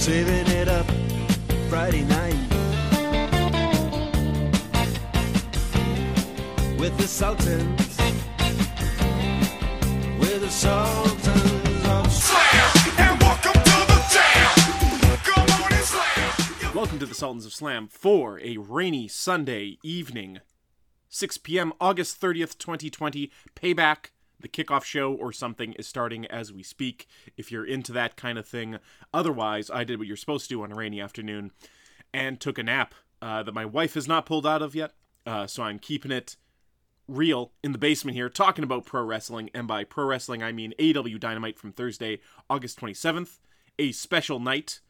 saving it up Friday night with the Sultans, with the Sultans of Slam and welcome to the jam. Come on and slam. Welcome to the Sultans of Slam for a rainy Sunday evening, 6 p.m., August 30th, 2020. Payback, the kickoff show or something is starting as we speak. If you're into that kind of thing, otherwise, I did what you're supposed to do on a rainy afternoon and took a nap uh, that my wife has not pulled out of yet. Uh, so I'm keeping it real in the basement here, talking about pro wrestling. And by pro wrestling, I mean AEW Dynamite from Thursday, August 27th, a special night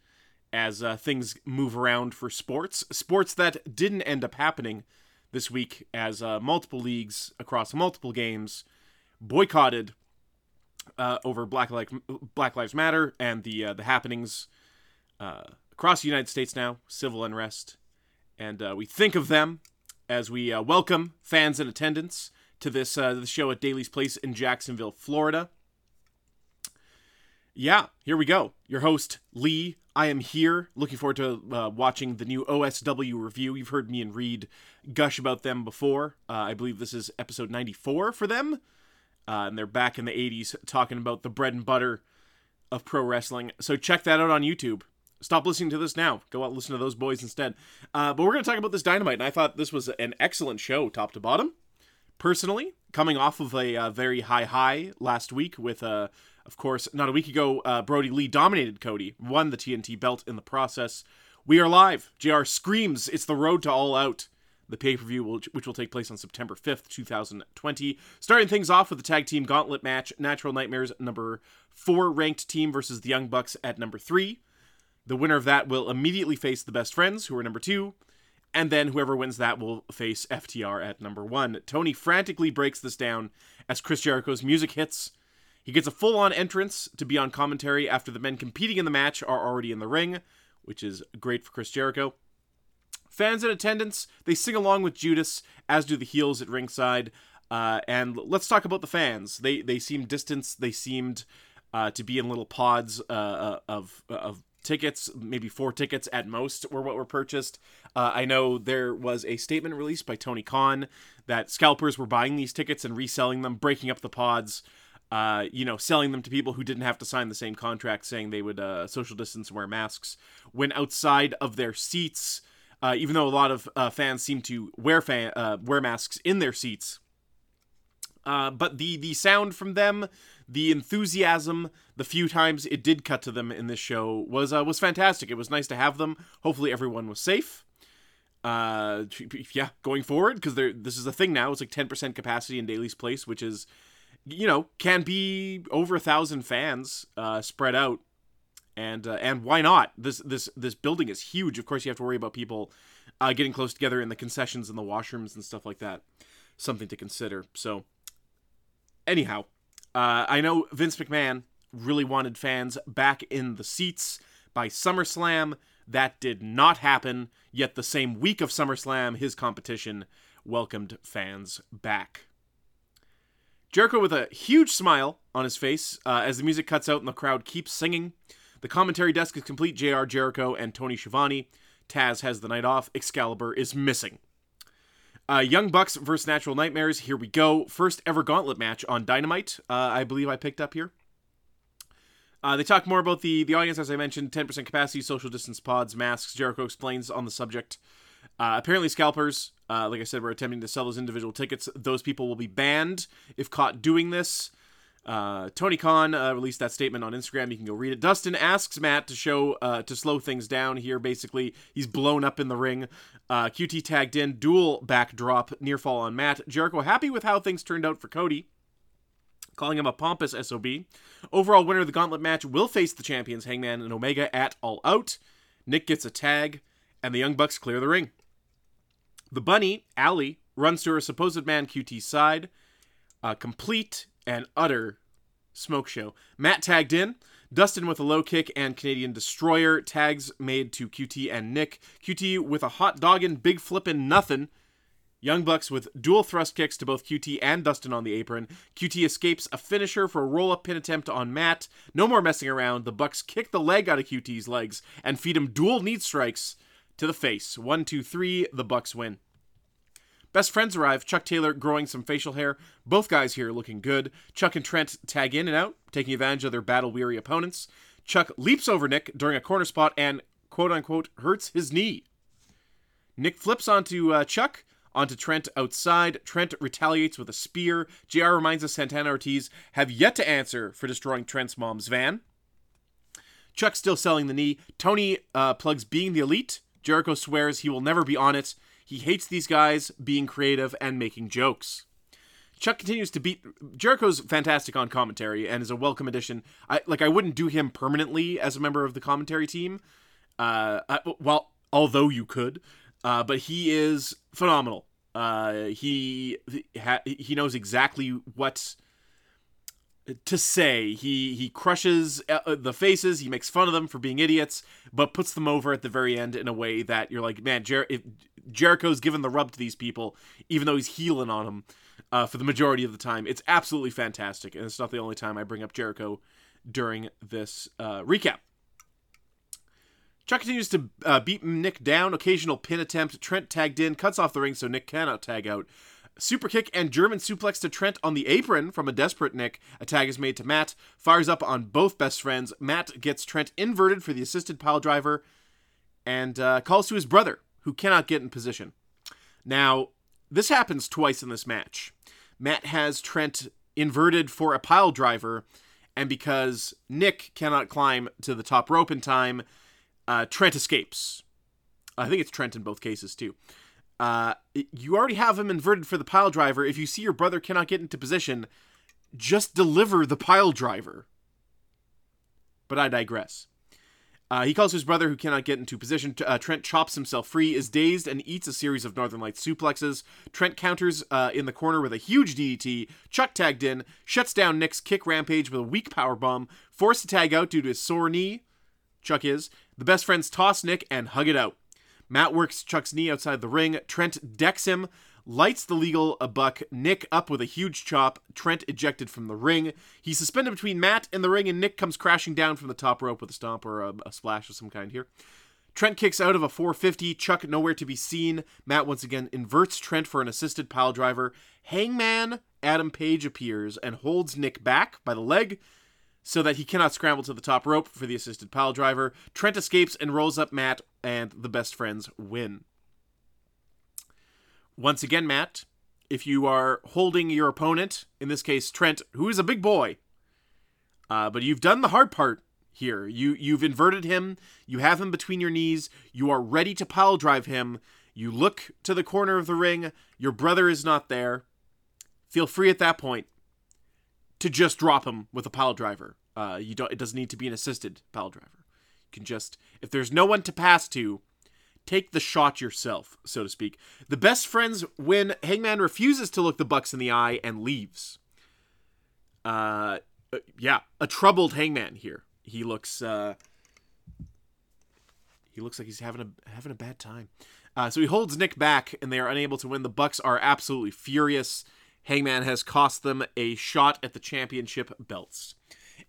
as uh, things move around for sports. Sports that didn't end up happening this week, as uh, multiple leagues across multiple games boycotted uh, over Black, Black Lives Matter and the uh, the happenings uh, across the United States now, civil unrest, and uh, we think of them as we uh, welcome fans in attendance to this uh, the show at Daly's Place in Jacksonville, Florida. Yeah, here we go. Your host, Lee. I am here. Looking forward to watching the new OSW review. You've heard me and Reed gush about them before. I believe this is episode 94 for them. Uh, and they're back in the 80s talking about the bread and butter of pro wrestling. So check that out on YouTube. Stop listening to this now. Go out and listen to those boys instead. Uh, but we're going to talk about this Dynamite, and I thought this was an excellent show, top to bottom. Personally, coming off of a uh, very high high last week with, uh, of course, not a week ago, uh, Brodie Lee dominated Cody, won the TNT belt in the process. We are live. JR screams, it's the road to all out. The pay per view, which, will take place on September 5th, 2020. Starting things off with the tag team gauntlet match Natural Nightmares, number four ranked team versus the Young Bucks at number three. The winner of that will immediately face the best friends, who are number two, and then whoever wins that will face FTR at number one. Tony frantically breaks this down as Chris Jericho's music hits. He gets a full on entrance to be on commentary after the men competing in the match are already in the ring, which is great for Chris Jericho. Fans in attendance, they sing along with Judas, as do the heels at ringside. Uh, and let's talk about the fans. They they seemed distanced. They seemed uh, to be in little pods uh, uh of of tickets, maybe four tickets at most were what were purchased. Uh, I know there was a statement released by Tony Khan that scalpers were buying these tickets and reselling them, breaking up the pods. Uh, you know, selling them to people who didn't have to sign the same contract, saying they would social distance and wear masks when outside of their seats. Uh, even though a lot of uh, fans seem to wear uh, wear masks in their seats, uh, but the the sound from them, the enthusiasm, the few times it did cut to them in this show was uh, was fantastic. It was nice to have them. Hopefully, everyone was safe. Uh, yeah, going forward because this is a thing now. It's like ten percent capacity in Daly's Place, which is, you know, can be over a thousand fans spread out. And uh, and why not? This this this building is huge. Of course, you have to worry about people uh, getting close together in the concessions and the washrooms and stuff like that. Something to consider. So anyhow, uh, I know Vince McMahon really wanted fans back in the seats by SummerSlam. That did not happen, yet the same week of SummerSlam, his competition welcomed fans back. Jericho with a huge smile on his face uh, as the music cuts out and the crowd keeps singing. The commentary desk is complete JR Jericho and Tony Schiavone. Taz has the night off. Excalibur is missing. Uh, Young Bucks versus Natural Nightmares. Here we go. First ever gauntlet match on Dynamite. Uh, I believe I picked up here. Uh, they talk more about the the audience, as I mentioned, 10% capacity, social distance pods, masks. Jericho explains on the subject. Uh, apparently, scalpers, uh, like I said, were attempting to sell those individual tickets. Those people will be banned if caught doing this. Uh, Tony Khan uh, released that statement on Instagram. You can go read it. Dustin asks Matt to show uh, to slow things down here. Basically, he's blown up in the ring. Uh, QT tagged in dual backdrop near fall on Matt. Jericho happy with how things turned out for Cody, calling him a pompous sob. Overall winner of the gauntlet match will face the champions Hangman and Omega at All Out. Nick gets a tag, and the Young Bucks clear the ring. The bunny, Allie, runs to her supposed man QT's side. A complete and utter smoke show. Matt tagged in. Dustin with a low kick and Canadian Destroyer. Tags made to QT and Nick. QT with a hot doggin', big flippin' nothing. Young Bucks with dual thrust kicks to both QT and Dustin on the apron. QT escapes a finisher for a roll up pin attempt on Matt. No more messing around. The Bucks kick the leg out of QT's legs and feed him dual knee strikes to the face. One, two, three. The Bucks win. Best friends arrive. Chuck Taylor growing some facial hair. Both guys here looking good. Chuck and Trent tag in and out, taking advantage of their battle weary opponents. Chuck leaps over Nick during a corner spot and quote unquote hurts his knee. Nick flips onto uh, Chuck, onto Trent outside. Trent retaliates with a spear. JR reminds us Santana Ortiz have yet to answer for destroying Trent's mom's van. Chuck still selling the knee. Tony uh, plugs being the elite. Jericho swears he will never be on it. He hates these guys being creative and making jokes. Chuck continues to beat Jericho's fantastic on commentary and is a welcome addition. I like I wouldn't do him permanently as a member of the commentary team. Uh, I, well, although you could, uh, but he is phenomenal. Uh, he he knows exactly what to say. He he crushes uh, the faces. He makes fun of them for being idiots, but puts them over at the very end in a way that you're like, man, Jer- if Jericho's given the rub to these people, even though he's healing on them uh, for the majority of the time. It's absolutely fantastic, and it's not the only time I bring up Jericho during this uh, recap. Chuck continues to uh, beat Nick down. Occasional pin attempt. Trent tagged in, cuts off the ring so Nick cannot tag out. Super kick and German suplex to Trent on the apron from a desperate Nick. A tag is made to Matt. Fires up on both best friends. Matt gets Trent inverted for the assisted pile driver and uh, calls to his brother, who cannot get in position. Now, this happens twice in this match. Matt has Trent inverted for a pile driver, and because Nick cannot climb to the top rope in time, uh, Trent escapes. I think it's Trent in both cases, too. Uh, you already have him inverted for the pile driver. If you see your brother cannot get into position, just deliver the pile driver. But I digress. Uh, he calls his brother, who cannot get into position. Uh, Trent chops himself free, is dazed, and eats a series of Northern Lights suplexes. Trent counters uh, in the corner with a huge DDT. Chuck tagged in, shuts down Nick's kick rampage with a weak power bomb, forced to tag out due to his sore knee. Chuck is. The best friends toss Nick and hug it out. Matt works Chuck's knee outside the ring. Trent decks him, lights the legal a buck. Nick up with a huge chop. Trent ejected from the ring. He's suspended between Matt and the ring, and Nick comes crashing down from the top rope with a stomp or a, a splash of some kind here. Trent kicks out of a 450. Chuck nowhere to be seen. Matt once again inverts Trent for an assisted pile driver. Hangman Adam Page appears and holds Nick back by the leg so that he cannot scramble to the top rope for the assisted pile driver. Trent escapes and rolls up Matt, and the best friends win. Once again, Matt, if you are holding your opponent, in this case Trent, who is a big boy, uh, but you've done the hard part here. You you've inverted him. You have him between your knees. You are ready to pile drive him. You look to the corner of the ring. Your brother is not there. Feel free at that point to just drop him with a pile driver. Uh, you don't. It doesn't need to be an assisted pile driver. You can just, if there's no one to pass to, take the shot yourself, so to speak. The best friends win. Hangman refuses to look the Bucks in the eye and leaves. Uh, uh, yeah, a troubled Hangman here. He looks. Uh, he looks like he's having a having a bad time. Uh, so he holds Nick back, and they are unable to win. The Bucks are absolutely furious. Hangman has cost them a shot at the championship belts.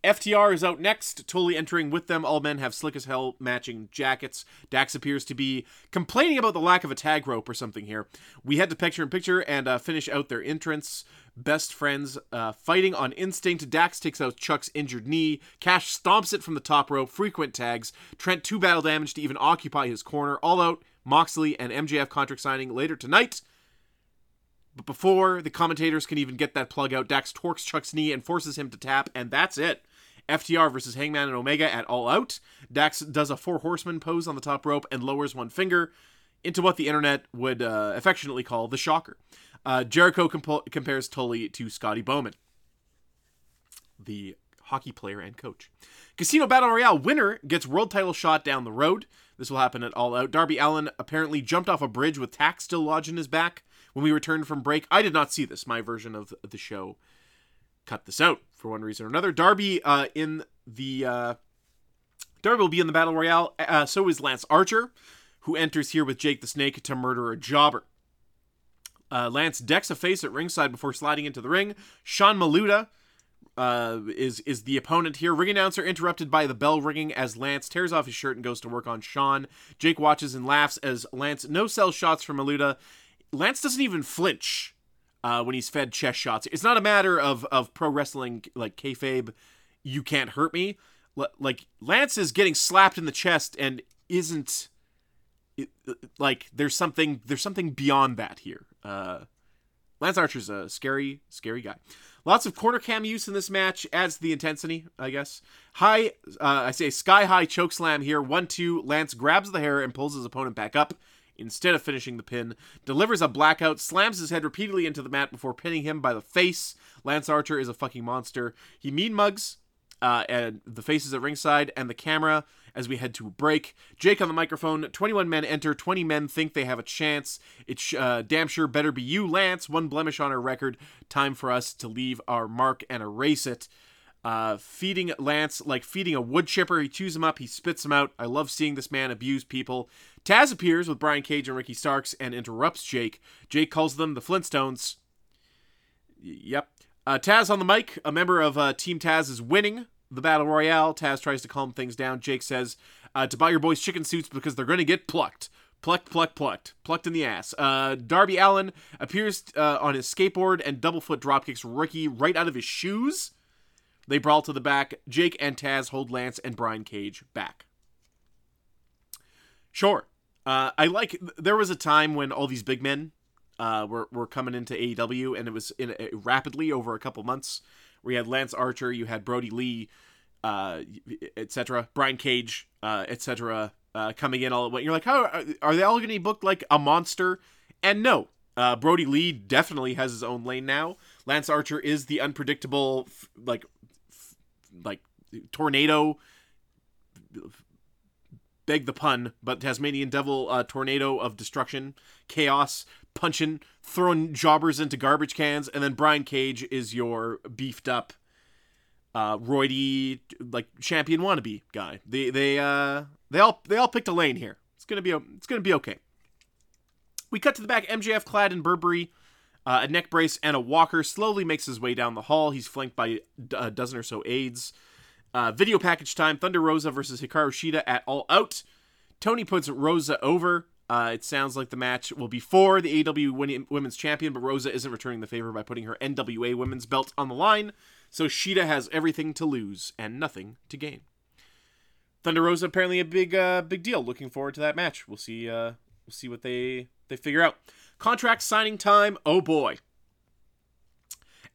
FTR is out next, totally entering with them. All men have slick as hell matching jackets. Dax appears to be complaining about the lack of a tag rope or something here. We head to picture in picture and uh, finish out their entrance. Best friends uh, fighting on instinct. Dax takes out Chuck's injured knee. Cash stomps it from the top rope. Frequent tags. Trent two battle damage to even occupy his corner. All out. Moxley and MJF contract signing later tonight. But before the commentators can even get that plug out, Dax torques Chuck's knee and forces him to tap, and that's it. FTR versus Hangman and Omega at All Out. Dax does a four horseman pose on the top rope and lowers one finger into what the internet would uh, affectionately call the shocker. Uh, Jericho compo- compares Tully to Scotty Bowman, the hockey player and coach. Casino Battle Royale winner gets world title shot down the road. This will happen at All Out. Darby Allin apparently jumped off a bridge with tack still lodged in his back when we returned from break. I did not see this. My version of the show cut this out for one reason or another. Darby uh, in the uh, Darby will be in the battle royale. Uh, so is Lance Archer, who enters here with Jake the Snake to murder a jobber. Uh, Lance decks a face at ringside before sliding into the ring. Sean Maluta uh, is is the opponent here. Ring announcer interrupted by the bell ringing as Lance tears off his shirt and goes to work on Sean. Jake watches and laughs as Lance no sell shots from Maluta. Lance doesn't even flinch uh, when he's fed chest shots. It's not a matter of of pro wrestling like kayfabe. You can't hurt me. L- like Lance is getting slapped in the chest and isn't it, like there's something there's something beyond that here. Uh, Lance Archer's a scary, scary guy. Lots of corner cam use in this match adds to the intensity, I guess. High, uh, I say sky high choke slam here. One two. Lance grabs the hair and pulls his opponent back up instead of finishing the pin. Delivers a blackout, slams his head repeatedly into the mat before pinning him by the face. Lance Archer is a fucking monster. He mean mugs uh, and the faces at ringside and the camera as we head to break. Jake on the microphone. 21 men enter. 20 men think they have a chance. It's uh, damn sure better be you, Lance. One blemish on our record. Time for us to leave our mark and erase it. Uh, feeding Lance like feeding a wood chipper. He chews him up. He spits him out. I love seeing this man abuse people. Taz appears with Brian Cage and Ricky Starks and interrupts Jake. Jake calls them the Flintstones. Y- Yep. Uh, Taz on the mic. A member of uh, Team Taz is winning the Battle Royale. Taz tries to calm things down. Jake says uh, to buy your boys chicken suits because they're going to get plucked. Plucked, plucked, plucked. Plucked in the ass. Uh, Darby Allin appears uh, on his skateboard and double foot dropkicks Ricky right out of his shoes. They brawl to the back. Jake and Taz hold Lance and Brian Cage back. Sure. Uh, I like. There was a time when all these big men uh, were were coming into AEW, and it was in a, rapidly over a couple months. We had Lance Archer, you had Brodie Lee, uh, etc. Brian Cage, uh, etc. Uh, coming in all at once. You're like, how are, they all going to be booked like a monster? And no, uh, Brodie Lee definitely has his own lane now. Lance Archer is the unpredictable, like, like tornado beg the pun, but Tasmanian Devil uh, tornado of destruction, chaos, punching, throwing jobbers into garbage cans, and then Brian Cage is your beefed up, uh, roidy like champion wannabe guy. They they uh they all they all picked a lane here. It's gonna be a, it's gonna be okay. We cut to the back. MJF clad in Burberry. Uh, a neck brace and a walker slowly makes his way down the hall. He's flanked by a dozen or so aides. Uh, video package time: Thunder Rosa versus Hikaru Shida at All Out. Tony puts Rosa over. Uh, it sounds like the match will be for the AEW Women's Champion, but Rosa isn't returning the favor by putting her NWA Women's belt on the line. So Shida has everything to lose and nothing to gain. Thunder Rosa apparently a big uh, big deal. Looking forward to that match. We'll see. Uh, we'll see what they they figure out. Contract signing time. Oh boy.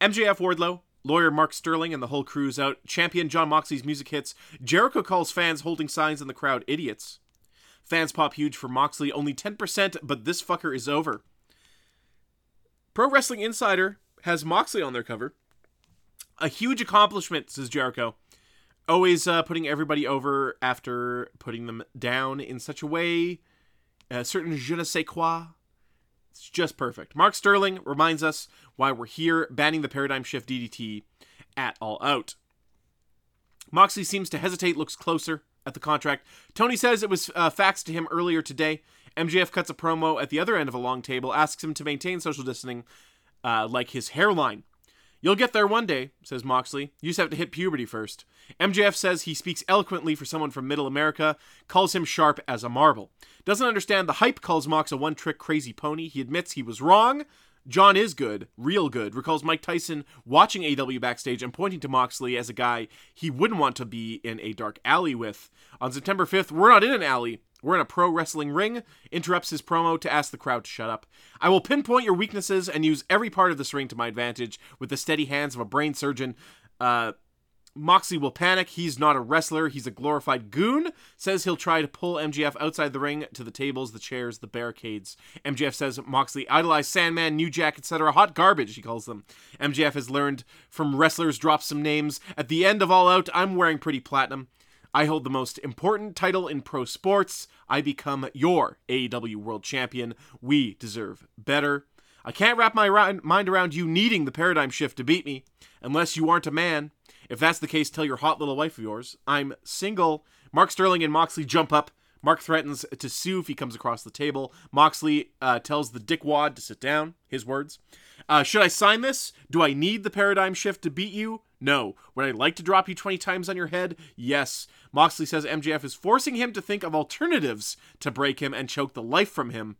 MJF Wardlow, lawyer Mark Sterling, and the whole crew's out. Champion Jon Moxley's music hits. Jericho calls fans holding signs in the crowd idiots. Fans pop huge for Moxley, only 10%, but this fucker is over. Pro Wrestling Insider has Moxley on their cover. A huge accomplishment, says Jericho. Always uh, putting everybody over after putting them down in such a way, a certain je ne sais quoi. It's just perfect. Mark Sterling reminds us why we're here, banning the paradigm shift DDT at all out. Moxley seems to hesitate, looks closer at the contract. Tony says it was uh, faxed to him earlier today. MJF cuts a promo at the other end of a long table, asks him to maintain social distancing uh, like his hairline. You'll get there one day, says Moxley. You just have to hit puberty first. MJF says he speaks eloquently for someone from Middle America, calls him sharp as a marble. Doesn't understand the hype, calls Mox a one trick crazy pony. He admits he was wrong. John is good, real good. Recalls Mike Tyson watching AEW backstage and pointing to Moxley as a guy he wouldn't want to be in a dark alley with. On September 5th, we're not in an alley. We're in a pro wrestling ring. Interrupts his promo to ask the crowd to shut up. I will pinpoint your weaknesses and use every part of this ring to my advantage with the steady hands of a brain surgeon. Uh, Moxley will panic. He's not a wrestler. He's a glorified goon. Says he'll try to pull MJF outside the ring to the tables, the chairs, the barricades. MJF says Moxley idolized Sandman, New Jack, etc. Hot garbage, he calls them. MJF has learned from wrestlers, drops some names. At the end of All Out, I'm wearing pretty platinum. I hold the most important title in pro sports. I become your AEW World Champion. We deserve better. I can't wrap my mind around you needing the paradigm shift to beat me, unless you aren't a man. If that's the case, tell your hot little wife of yours. I'm single. Mark Sterling and Moxley jump up. Mark threatens to sue if he comes across the table. Moxley uh, tells the dickwad to sit down. His words. Uh, should I sign this? Do I need the paradigm shift to beat you? No. Would I like to drop you 20 times on your head? Yes. Moxley says MJF is forcing him to think of alternatives to break him and choke the life from him.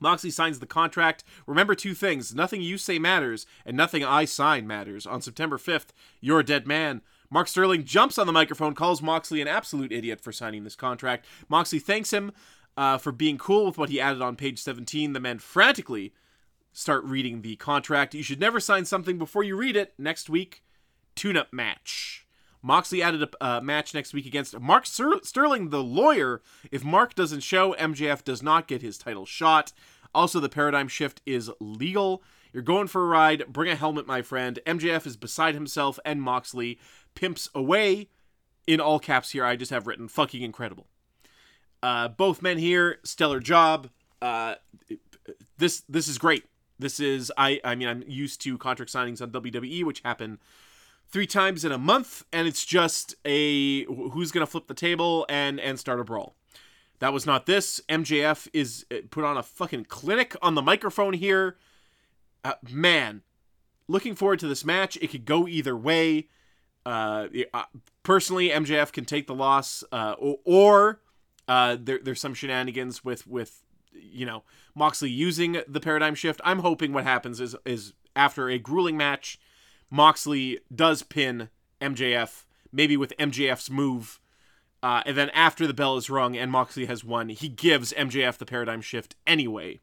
Moxley signs the contract. Remember two things nothing you say matters, and nothing I sign matters. On September 5th, you're a dead man. Mark Sterling jumps on the microphone, calls Moxley an absolute idiot for signing this contract. Moxley thanks him uh, for being cool with what he added on page 17. The men frantically start reading the contract. You should never sign something before you read it. Next week, tune up match. Moxley added a uh, match next week against Mark Ster- Sterling, the lawyer. If Mark doesn't show, MJF does not get his title shot. Also, the paradigm shift is legal. You're going for a ride. Bring a helmet, my friend. MJF is beside himself, and Moxley pimps away. In all caps here, I just have written fucking incredible. Uh, both men here, stellar job. Uh, this this is great. This is I I mean I'm used to contract signings on WWE, which happen three times in a month, and it's just a who's gonna flip the table and and start a brawl. That was not this. MJF is uh, put on a fucking clinic on the microphone here. Uh, man, looking forward to this match. It could go either way. Uh, uh, personally, MJF can take the loss, uh, or, or uh, there, there's some shenanigans with with you know Moxley using the paradigm shift. I'm hoping what happens is is after a grueling match, Moxley does pin MJF, maybe with MJF's move. Uh, and then after the bell is rung and Moxley has won, he gives MJF the paradigm shift anyway.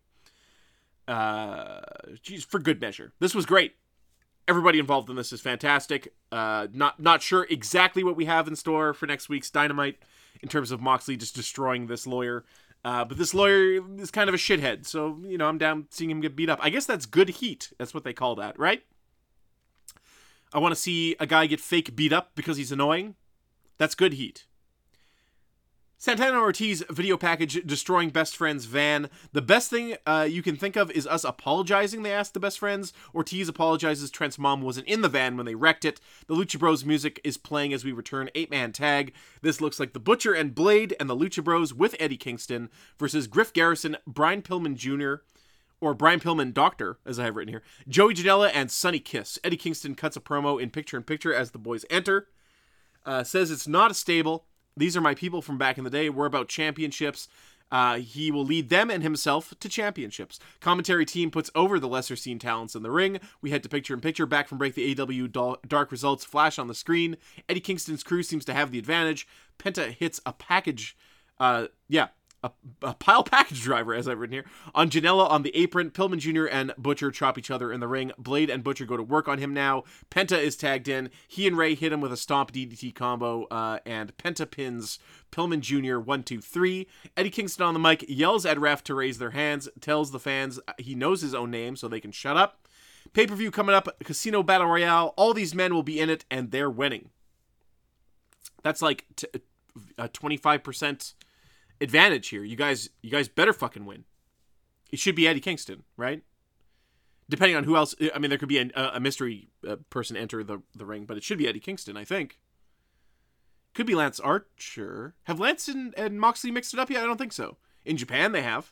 Uh, geez, for good measure. This was great. Everybody involved in this is fantastic. Uh, not not sure exactly what we have in store for next week's Dynamite in terms of Moxley just destroying this lawyer. Uh, but this lawyer is kind of a shithead, so you know I'm down seeing him get beat up. I guess that's good heat. That's what they call that, right? I want to see a guy get fake beat up because he's annoying. That's good heat. Santana Ortiz video package destroying best friend's van. The best thing uh, you can think of is us apologizing. They asked the best friends. Ortiz apologizes. Trent's mom wasn't in the van when they wrecked it. The Lucha Bros music is playing as we return eight man tag. This looks like the Butcher and Blade and the Lucha Bros with Eddie Kingston versus Griff Garrison, Brian Pillman Jr. Or Brian Pillman Doctor, as I have written here. Joey Janela and Sonny Kiss. Eddie Kingston cuts a promo in picture in picture as the boys enter. Uh, says it's not a stable. These are my people from back in the day. We're about championships. Uh, he will lead them and himself to championships. Commentary team puts over the lesser seen talents in the ring. We head to picture in picture. Back from break, the AEW dark results flash on the screen. Eddie Kingston's crew seems to have the advantage. Penta hits a package. Uh, yeah, a, a, pile package driver, as I've written here. On Janela on the apron, Pillman Jr. and Butcher chop each other in the ring. Blade and Butcher go to work on him now. Penta is tagged in. He and Rey hit him with a stomp DDT combo, uh, and Penta pins Pillman Jr. One, two, three. Eddie Kingston on the mic yells at ref to raise their hands, tells the fans he knows his own name so they can shut up. Pay per view coming up, Casino Battle Royale. All these men will be in it, and they're winning. That's like t- a 25% advantage here. You guys, you guys better fucking win. It should be Eddie Kingston, right? Depending on who else. I mean, there could be a, a mystery uh, person enter the the ring, but it should be Eddie Kingston, I think. Could be Lance Archer. Have Lance and, and Moxley mixed it up yet? I don't think so. In Japan, they have.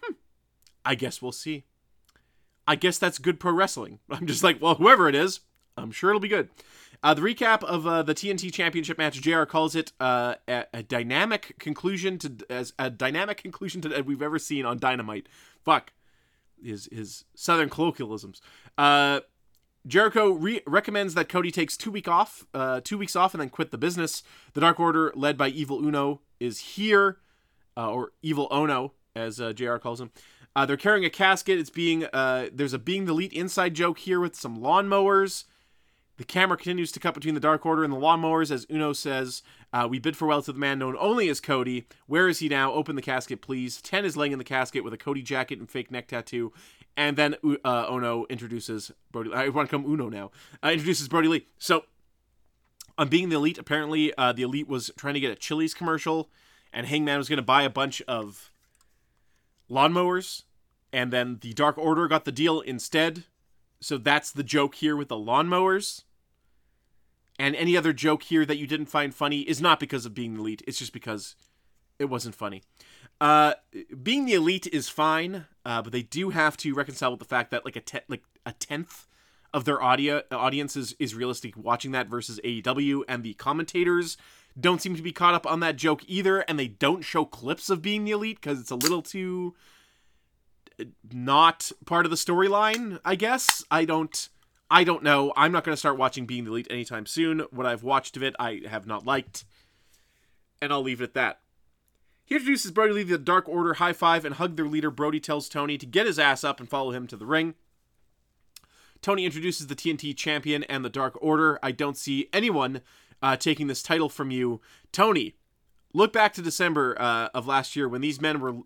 Hmm. I guess we'll see. I guess that's good pro wrestling. I'm just like, well, whoever it is, I'm sure it'll be good. Uh, the recap of uh, the TNT Championship match, JR calls it uh, a, a, dynamic conclusion to as a dynamic conclusion to that we've ever seen on Dynamite. Fuck his his Southern colloquialisms. Uh, Jericho re- recommends that Cody takes two week off, uh, two weeks off, and then quit the business. The Dark Order, led by Evil Uno, is here, uh, or Evil Ono, as Jr. calls him. they're carrying a casket. It's being there's a being the elite inside joke here with some lawnmowers. The camera continues to cut between the Dark Order and the lawnmowers as Uno says, uh, We bid farewell to the man known only as Cody. Where is he now? Open the casket, please. Ten is laying in the casket with a Cody jacket and fake neck tattoo. And then uh, Ono introduces Brodie. I want to come Uno now. Uh, introduces Brodie Lee. So, on being the elite, apparently uh, the elite was trying to get a Chili's commercial, and Hangman was going to buy a bunch of lawnmowers, and then the Dark Order got the deal instead. So that's the joke here with the lawnmowers And any other joke here that you didn't find funny is not because of being the elite. It's just because it wasn't funny. Uh, being the elite is fine, uh, but they do have to reconcile with the fact that like a te- like a tenth of their audio audience is, is realistic watching that versus AEW, and the commentators don't seem to be caught up on that joke either, and they don't show clips of being the elite because it's a little too uh, not part of the storyline. I guess I don't. I don't know. I'm not going to start watching Being the Elite anytime soon. What I've watched of it, I have not liked, and I'll leave it at that. He introduces Brodie Lee to the Dark Order, high five, and hug their leader. Brodie tells Tony to get his ass up and follow him to the ring. Tony introduces the TNT champion and the Dark Order. I don't see anyone uh, taking this title from you, Tony. Look back to December uh, of last year when these men were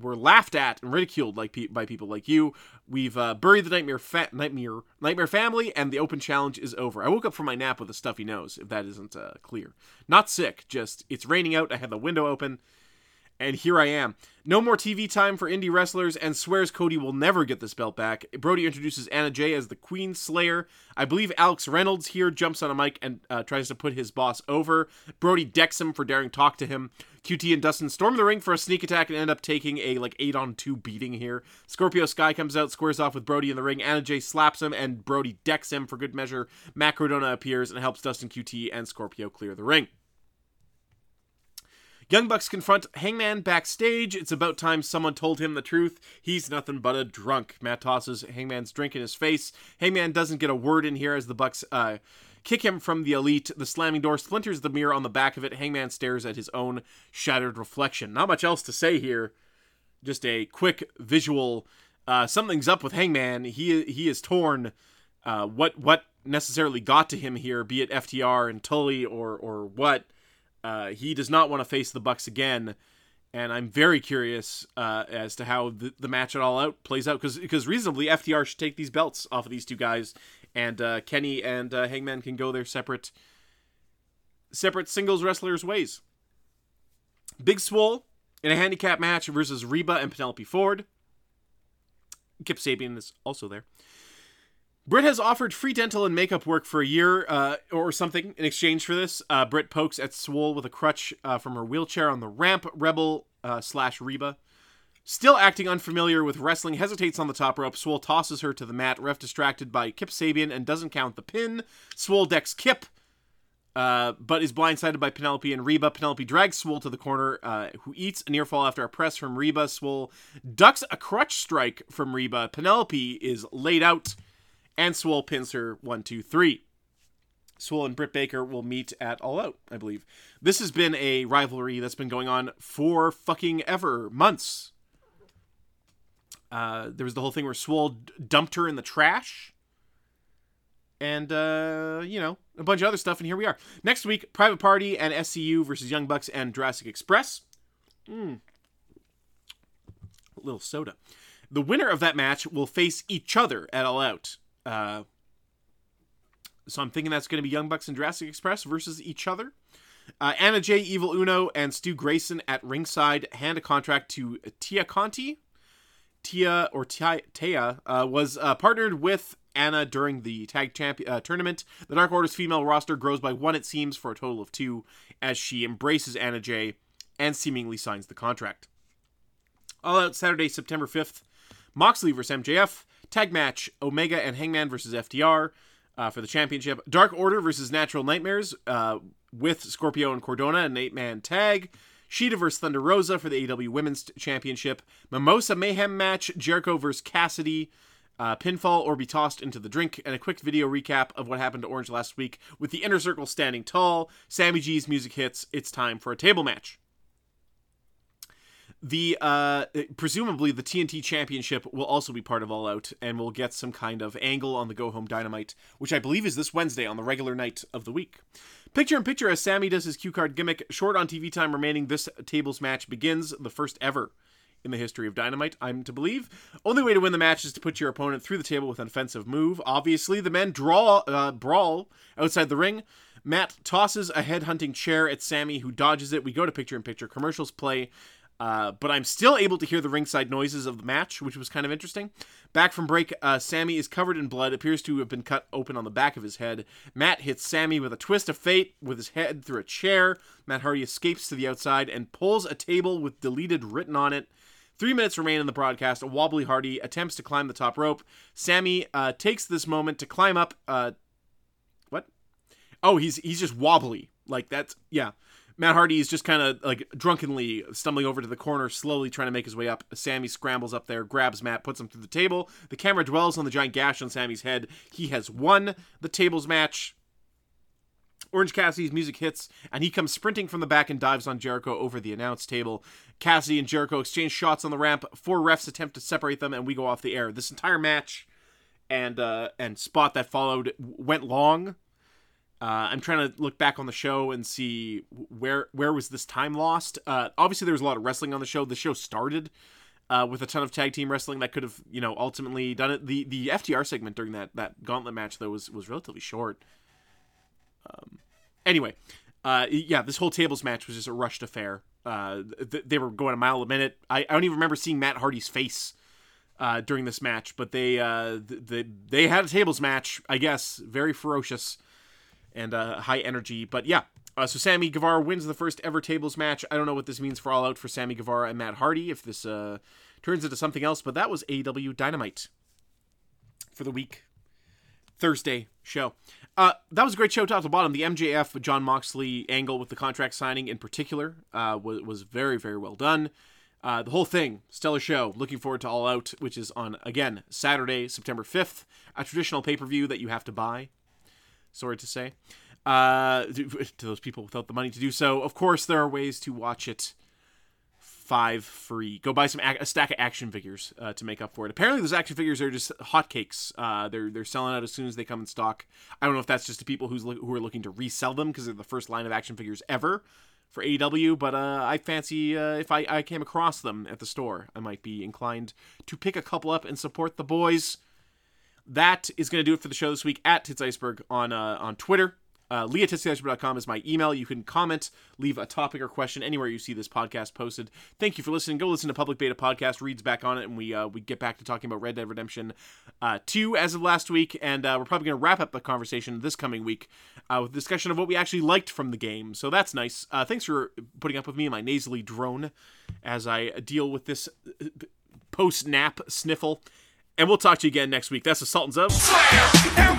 were laughed at and ridiculed like pe- by people like you. We've uh, buried the nightmare fa- nightmare nightmare family, and the open challenge is over. I woke up from my nap with a stuffy nose. If that isn't uh, clear, not sick, just it's raining out. I had the window open and here I am. No more TV time for indie wrestlers, and swears Cody will never get this belt back. Brodie introduces Anna Jay as the Queen Slayer. I believe Alex Reynolds here jumps on a mic and uh, tries to put his boss over. Brodie decks him for daring talk to him. QT and Dustin storm the ring for a sneak attack and end up taking a like eight on two beating here. Scorpio Sky comes out, squares off with Brodie in the ring. Anna Jay slaps him, and Brodie decks him for good measure. Matt Cardona appears and helps Dustin QT and Scorpio clear the ring. Young Bucks confront Hangman backstage. It's about time someone told him the truth. He's nothing but a drunk. Matt tosses Hangman's drink in his face. Hangman doesn't get a word in here as the Bucks uh, kick him from the elite. The slamming door splinters the mirror on the back of it. Hangman stares at his own shattered reflection. Not much else to say here. Just a quick visual. Uh, something's up with Hangman. He he is torn. Uh, what what necessarily got to him here, be it FTR and Tully or or what. Uh, he does not want to face the Bucks again, and I'm very curious uh, as to how the, the match at All Out plays out because because reasonably FTR should take these belts off of these two guys, and uh, Kenny and uh, Hangman can go their separate separate singles wrestlers ways. Big Swole in a handicap match versus Reba and Penelope Ford. Kip Sabian is also there. Britt has offered free dental and makeup work for a year uh, or something in exchange for this. Uh, Britt pokes at Swole with a crutch uh, from her wheelchair on the ramp. Rebel uh, slash Reba. Still acting unfamiliar with wrestling, hesitates on the top rope. Swole tosses her to the mat. Ref distracted by Kip Sabian and doesn't count the pin. Swole decks Kip, uh, but is blindsided by Penelope and Reba. Penelope drags Swole to the corner, uh, who eats a near fall after a press from Reba. Swole ducks a crutch strike from Reba. Penelope is laid out and Swole two, three. Swole and Britt Baker will meet at All Out, I believe. This has been a rivalry that's been going on for fucking ever, months. Uh, there was the whole thing where Swole dumped her in the trash. And, uh, you know, a bunch of other stuff, and here we are. Next week, Private Party and SCU versus Young Bucks and Jurassic Express. Mm. A little soda. The winner of that match will face each other at All Out. Uh, so I'm thinking that's going to be Young Bucks and Jurassic Express versus each other. Uh, Anna Jay, Evil Uno, and Stu Grayson at ringside hand a contract to Tia Conti. Tia or Tia, Tia uh, was uh, partnered with Anna during the tag champ uh, tournament. The Dark Order's female roster grows by one, it seems, for a total of two, as she embraces Anna Jay and seemingly signs the contract. All out Saturday, September 5th. Moxley versus MJF. Tag match Omega and Hangman versus FTR uh, for the championship. Dark Order versus Natural Nightmares uh, with Scorpio and Cardona, an eight man tag. Shida versus Thunder Rosa for the AEW Women's Championship. Mimosa Mayhem match Jericho versus Cassidy. Uh, pinfall or be tossed into the drink, and a quick video recap of what happened to Orange last week with the inner circle standing tall. Sammy G's music hits. It's time for a table match the uh presumably the TNT championship will also be part of All Out and we'll get some kind of angle on the Go Home Dynamite, which I believe is this Wednesday on the regular night of the week. Picture in picture as Sammy does his cue card gimmick, short on TV time remaining, this tables match begins, the first ever in the history of Dynamite, I'm to believe. Only way to win the match is to put your opponent through the table with an offensive move. Obviously, the men draw uh, brawl outside the ring. Matt tosses a head hunting chair at Sammy, who dodges it. We go to picture in picture. Commercials play. Uh, but I'm still able to hear the ringside noises of the match, which was kind of interesting. Back from break, uh, Sammy is covered in blood, appears to have been cut open on the back of his head. Matt hits Sammy with a twist of fate with his head through a chair. Matt Hardy escapes to the outside and pulls a table with deleted written on it. Three minutes remain in the broadcast. A wobbly Hardy attempts to climb the top rope. Sammy uh, takes this moment to climb up. Uh, what? Oh, he's he's just wobbly. Like that's yeah. Matt Hardy is just kind of like drunkenly stumbling over to the corner, slowly trying to make his way up. Sammy scrambles up there, grabs Matt, puts him through the table. The camera dwells on the giant gash on Sammy's head. He has won the tables match. Orange Cassidy's music hits, and he comes sprinting from the back and dives on Jericho over the announce table. Cassidy and Jericho exchange shots on the ramp. Four refs attempt to separate them, and we go off the air. This entire match and uh, and spot that followed went long. Uh, I'm trying to look back on the show and see where where was this time lost. Uh, obviously, there was a lot of wrestling on the show. The show started uh, with a ton of tag team wrestling that could have you know ultimately done it. The the FTR segment during that that gauntlet match though was was relatively short. Um, anyway, uh, yeah, this whole tables match was just a rushed affair. Uh, th- they were going a mile a minute. I, I don't even remember seeing Matt Hardy's face uh, during this match, but they th- they they had a tables match, I guess, very ferocious and uh, high energy. But yeah, uh, so Sammy Guevara wins the first ever tables match. I don't know what this means for All Out for Sammy Guevara and Matt Hardy if this uh, turns into something else, but that was AEW Dynamite for the week. Thursday show. Uh, that was a great show, top to bottom. The MJF Jon Moxley angle with the contract signing in particular uh, was was very very well done. Uh, the whole thing, stellar show. Looking forward to All Out, which is on again Saturday, September fifth, a traditional pay per view that you have to buy. Sorry to say, uh, to those people without the money to do so. Of course, there are ways to watch it five free. Go buy some a stack of action figures uh, to make up for it. Apparently, those action figures are just hotcakes. Uh, they're they're selling out as soon as they come in stock. I don't know if that's just to people who's look, who are looking to resell them because they're the first line of action figures ever for AEW. But uh, I fancy uh, if I, I came across them at the store, I might be inclined to pick a couple up and support the boys. That is going to do it for the show this week at Tits Iceberg on uh, on Twitter. Uh, LeahTitsIceberg.com is my email. You can comment, leave a topic or question anywhere you see this podcast posted. Thank you for listening. Go listen to Public Beta Podcast. Reed's back on it, and we uh, we get back to talking about Red Dead Redemption uh, 2 as of last week. And uh, we're probably going to wrap up the conversation this coming week uh, with discussion of what we actually liked from the game. So that's nice. Uh, thanks for putting up with me and my nasally drone as I deal with this post nap sniffle. And we'll talk to you again next week. That's the Sultans of. Slam